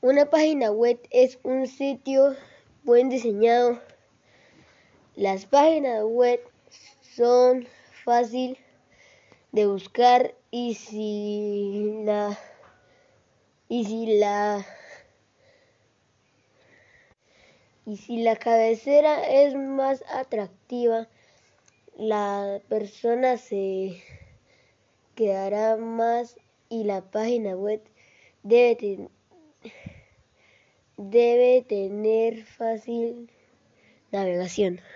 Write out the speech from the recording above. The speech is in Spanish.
Una página web es un sitio buen diseñado. Las páginas web son fácil de buscar y si la y si la y si la cabecera es más atractiva la persona se quedará más y la página web debe, debe tener fácil navegación.